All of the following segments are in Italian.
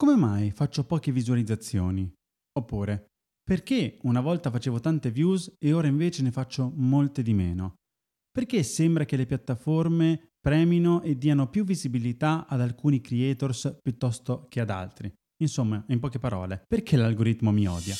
Come mai faccio poche visualizzazioni? Oppure, perché una volta facevo tante views e ora invece ne faccio molte di meno? Perché sembra che le piattaforme premino e diano più visibilità ad alcuni creators piuttosto che ad altri? Insomma, in poche parole, perché l'algoritmo mi odia?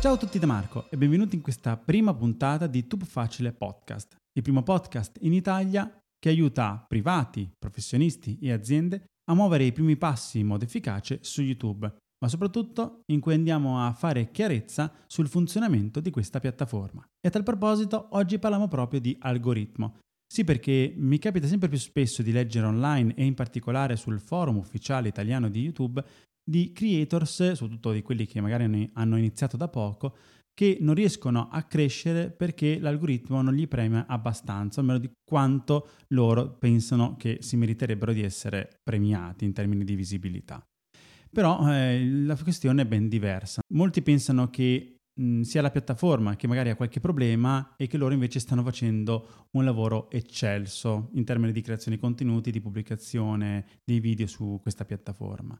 Ciao a tutti da Marco e benvenuti in questa prima puntata di Tube Facile Podcast, il primo podcast in Italia che aiuta privati, professionisti e aziende a muovere i primi passi in modo efficace su YouTube, ma soprattutto in cui andiamo a fare chiarezza sul funzionamento di questa piattaforma. E a tal proposito oggi parliamo proprio di algoritmo. Sì, perché mi capita sempre più spesso di leggere online e in particolare sul forum ufficiale italiano di YouTube di creators, soprattutto di quelli che magari hanno iniziato da poco, che non riescono a crescere perché l'algoritmo non gli premia abbastanza, almeno di quanto loro pensano che si meriterebbero di essere premiati in termini di visibilità. Però eh, la questione è ben diversa. Molti pensano che mh, sia la piattaforma che magari ha qualche problema e che loro invece stanno facendo un lavoro eccelso in termini di creazione di contenuti, di pubblicazione dei video su questa piattaforma.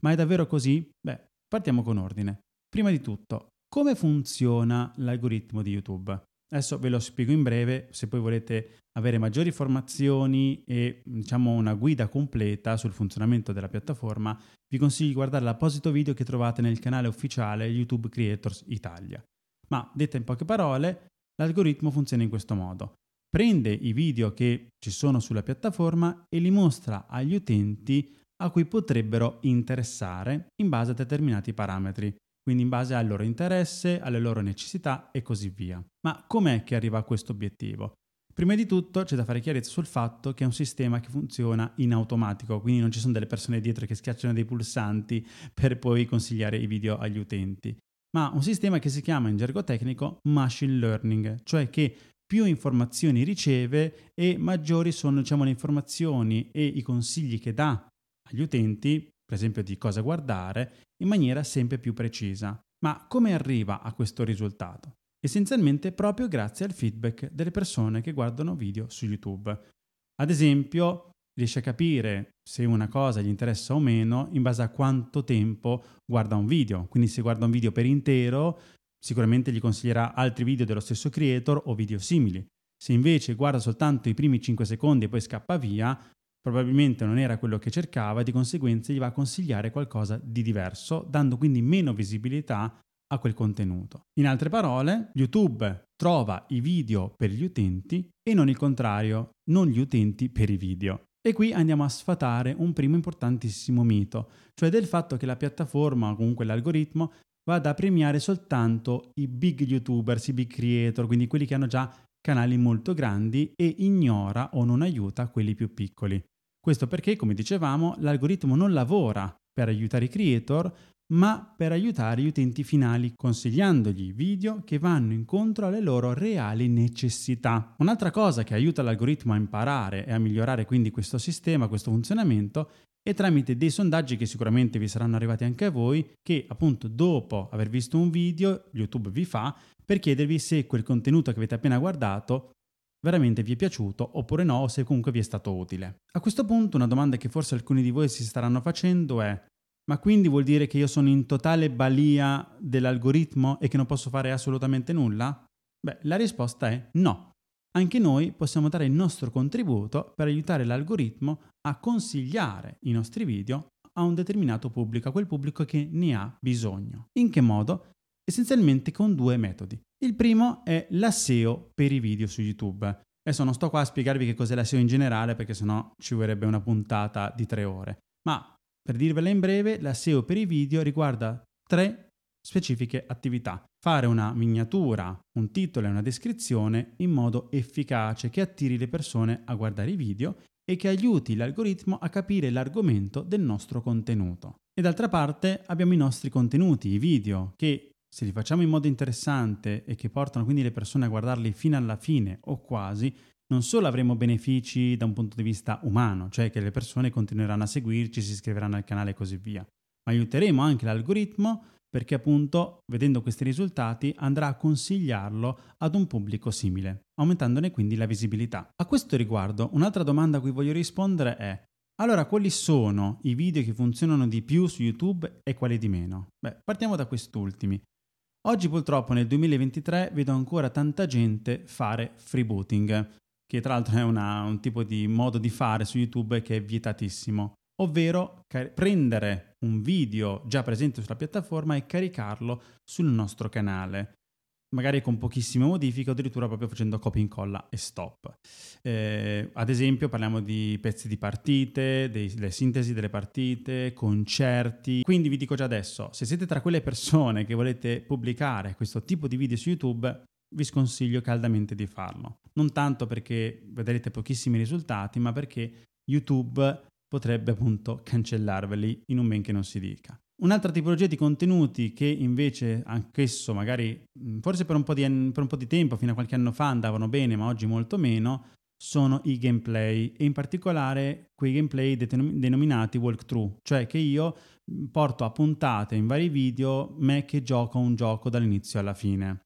Ma è davvero così? Beh, partiamo con ordine. Prima di tutto, come funziona l'algoritmo di YouTube? Adesso ve lo spiego in breve, se poi volete avere maggiori informazioni e diciamo una guida completa sul funzionamento della piattaforma, vi consiglio di guardare l'apposito video che trovate nel canale ufficiale YouTube Creators Italia. Ma detta in poche parole, l'algoritmo funziona in questo modo. Prende i video che ci sono sulla piattaforma e li mostra agli utenti a cui potrebbero interessare in base a determinati parametri, quindi in base al loro interesse, alle loro necessità e così via. Ma com'è che arriva a questo obiettivo? Prima di tutto c'è da fare chiarezza sul fatto che è un sistema che funziona in automatico, quindi non ci sono delle persone dietro che schiacciano dei pulsanti per poi consigliare i video agli utenti, ma un sistema che si chiama in gergo tecnico machine learning, cioè che più informazioni riceve e maggiori sono diciamo, le informazioni e i consigli che dà agli utenti, per esempio di cosa guardare, in maniera sempre più precisa. Ma come arriva a questo risultato? Essenzialmente proprio grazie al feedback delle persone che guardano video su YouTube. Ad esempio, riesce a capire se una cosa gli interessa o meno in base a quanto tempo guarda un video. Quindi se guarda un video per intero, sicuramente gli consiglierà altri video dello stesso creator o video simili. Se invece guarda soltanto i primi 5 secondi e poi scappa via, probabilmente non era quello che cercava e di conseguenza gli va a consigliare qualcosa di diverso, dando quindi meno visibilità a quel contenuto. In altre parole, YouTube trova i video per gli utenti e non il contrario, non gli utenti per i video. E qui andiamo a sfatare un primo importantissimo mito, cioè del fatto che la piattaforma o comunque l'algoritmo vada a premiare soltanto i big youtubers, i big creator, quindi quelli che hanno già canali molto grandi e ignora o non aiuta quelli più piccoli. Questo perché, come dicevamo, l'algoritmo non lavora per aiutare i creator, ma per aiutare gli utenti finali, consigliandogli video che vanno incontro alle loro reali necessità. Un'altra cosa che aiuta l'algoritmo a imparare e a migliorare quindi questo sistema, questo funzionamento, è tramite dei sondaggi che sicuramente vi saranno arrivati anche a voi, che appunto dopo aver visto un video YouTube vi fa per chiedervi se quel contenuto che avete appena guardato veramente vi è piaciuto oppure no o se comunque vi è stato utile. A questo punto una domanda che forse alcuni di voi si staranno facendo è ma quindi vuol dire che io sono in totale balia dell'algoritmo e che non posso fare assolutamente nulla? Beh, la risposta è no. Anche noi possiamo dare il nostro contributo per aiutare l'algoritmo a consigliare i nostri video a un determinato pubblico, a quel pubblico che ne ha bisogno. In che modo? Essenzialmente con due metodi. Il primo è la SEO per i video su YouTube. Adesso non sto qua a spiegarvi che cos'è la SEO in generale perché sennò ci vorrebbe una puntata di tre ore. Ma per dirvela in breve, la SEO per i video riguarda tre specifiche attività. Fare una miniatura, un titolo e una descrizione in modo efficace che attiri le persone a guardare i video e che aiuti l'algoritmo a capire l'argomento del nostro contenuto. E d'altra parte abbiamo i nostri contenuti, i video, che se li facciamo in modo interessante e che portano quindi le persone a guardarli fino alla fine o quasi, non solo avremo benefici da un punto di vista umano, cioè che le persone continueranno a seguirci, si iscriveranno al canale e così via, ma aiuteremo anche l'algoritmo perché appunto vedendo questi risultati andrà a consigliarlo ad un pubblico simile, aumentandone quindi la visibilità. A questo riguardo, un'altra domanda a cui voglio rispondere è allora, quali sono i video che funzionano di più su YouTube e quali di meno? Beh, partiamo da quest'ultimi. Oggi purtroppo nel 2023 vedo ancora tanta gente fare freebooting, che tra l'altro è una, un tipo di modo di fare su YouTube che è vietatissimo ovvero car- prendere un video già presente sulla piattaforma e caricarlo sul nostro canale, magari con pochissime modifiche addirittura proprio facendo copia e incolla e stop. Eh, ad esempio parliamo di pezzi di partite, dei, delle sintesi delle partite, concerti, quindi vi dico già adesso, se siete tra quelle persone che volete pubblicare questo tipo di video su YouTube, vi sconsiglio caldamente di farlo. Non tanto perché vedrete pochissimi risultati, ma perché YouTube potrebbe appunto cancellarveli in un men che non si dica. Un'altra tipologia di contenuti che invece anch'esso magari forse per un, di, per un po' di tempo, fino a qualche anno fa andavano bene, ma oggi molto meno, sono i gameplay e in particolare quei gameplay denominati walkthrough, cioè che io porto a puntate in vari video me che gioco un gioco dall'inizio alla fine.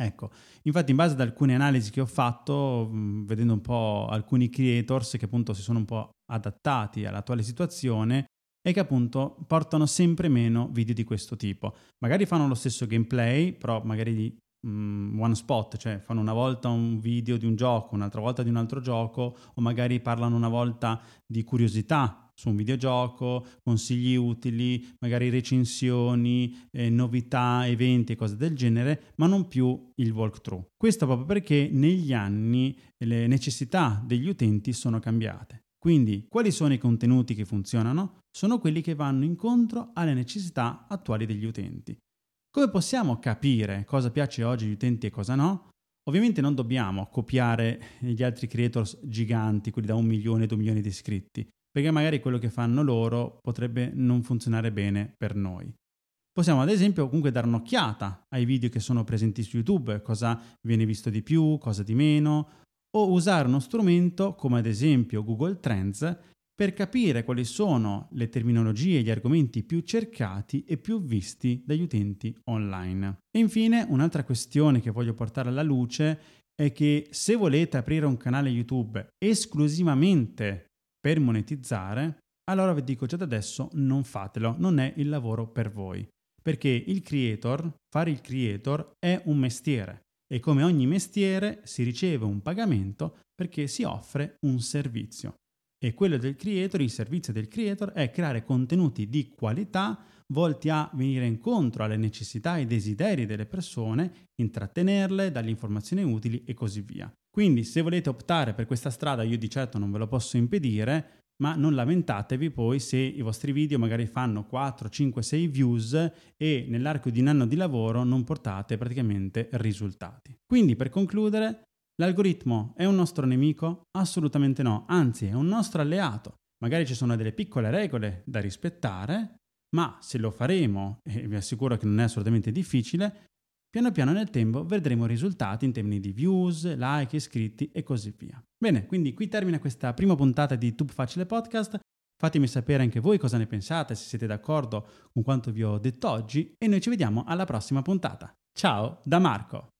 Ecco, infatti in base ad alcune analisi che ho fatto, vedendo un po' alcuni creators che appunto si sono un po' adattati all'attuale situazione, è che appunto portano sempre meno video di questo tipo. Magari fanno lo stesso gameplay, però magari um, one spot, cioè fanno una volta un video di un gioco, un'altra volta di un altro gioco, o magari parlano una volta di curiosità su un videogioco, consigli utili, magari recensioni, eh, novità, eventi e cose del genere, ma non più il walkthrough. Questo proprio perché negli anni le necessità degli utenti sono cambiate. Quindi, quali sono i contenuti che funzionano? Sono quelli che vanno incontro alle necessità attuali degli utenti. Come possiamo capire cosa piace oggi agli utenti e cosa no? Ovviamente non dobbiamo copiare gli altri creators giganti, quelli da un milione, due milioni di iscritti, perché magari quello che fanno loro potrebbe non funzionare bene per noi. Possiamo ad esempio comunque dare un'occhiata ai video che sono presenti su YouTube, cosa viene visto di più, cosa di meno, o usare uno strumento come ad esempio Google Trends per capire quali sono le terminologie e gli argomenti più cercati e più visti dagli utenti online. E infine un'altra questione che voglio portare alla luce è che se volete aprire un canale YouTube esclusivamente per monetizzare, allora vi dico già da adesso non fatelo, non è il lavoro per voi. Perché il creator, fare il creator è un mestiere e come ogni mestiere si riceve un pagamento perché si offre un servizio. E quello del creator, il servizio del creator è creare contenuti di qualità volti a venire incontro alle necessità e desideri delle persone, intrattenerle, dargli informazioni utili e così via. Quindi se volete optare per questa strada io di certo non ve lo posso impedire, ma non lamentatevi poi se i vostri video magari fanno 4, 5, 6 views e nell'arco di un anno di lavoro non portate praticamente risultati. Quindi per concludere, l'algoritmo è un nostro nemico? Assolutamente no, anzi è un nostro alleato. Magari ci sono delle piccole regole da rispettare, ma se lo faremo, e vi assicuro che non è assolutamente difficile, Piano piano nel tempo vedremo risultati in termini di views, like, iscritti e così via. Bene, quindi qui termina questa prima puntata di Tube Facile Podcast. Fatemi sapere anche voi cosa ne pensate, se siete d'accordo con quanto vi ho detto oggi e noi ci vediamo alla prossima puntata. Ciao da Marco!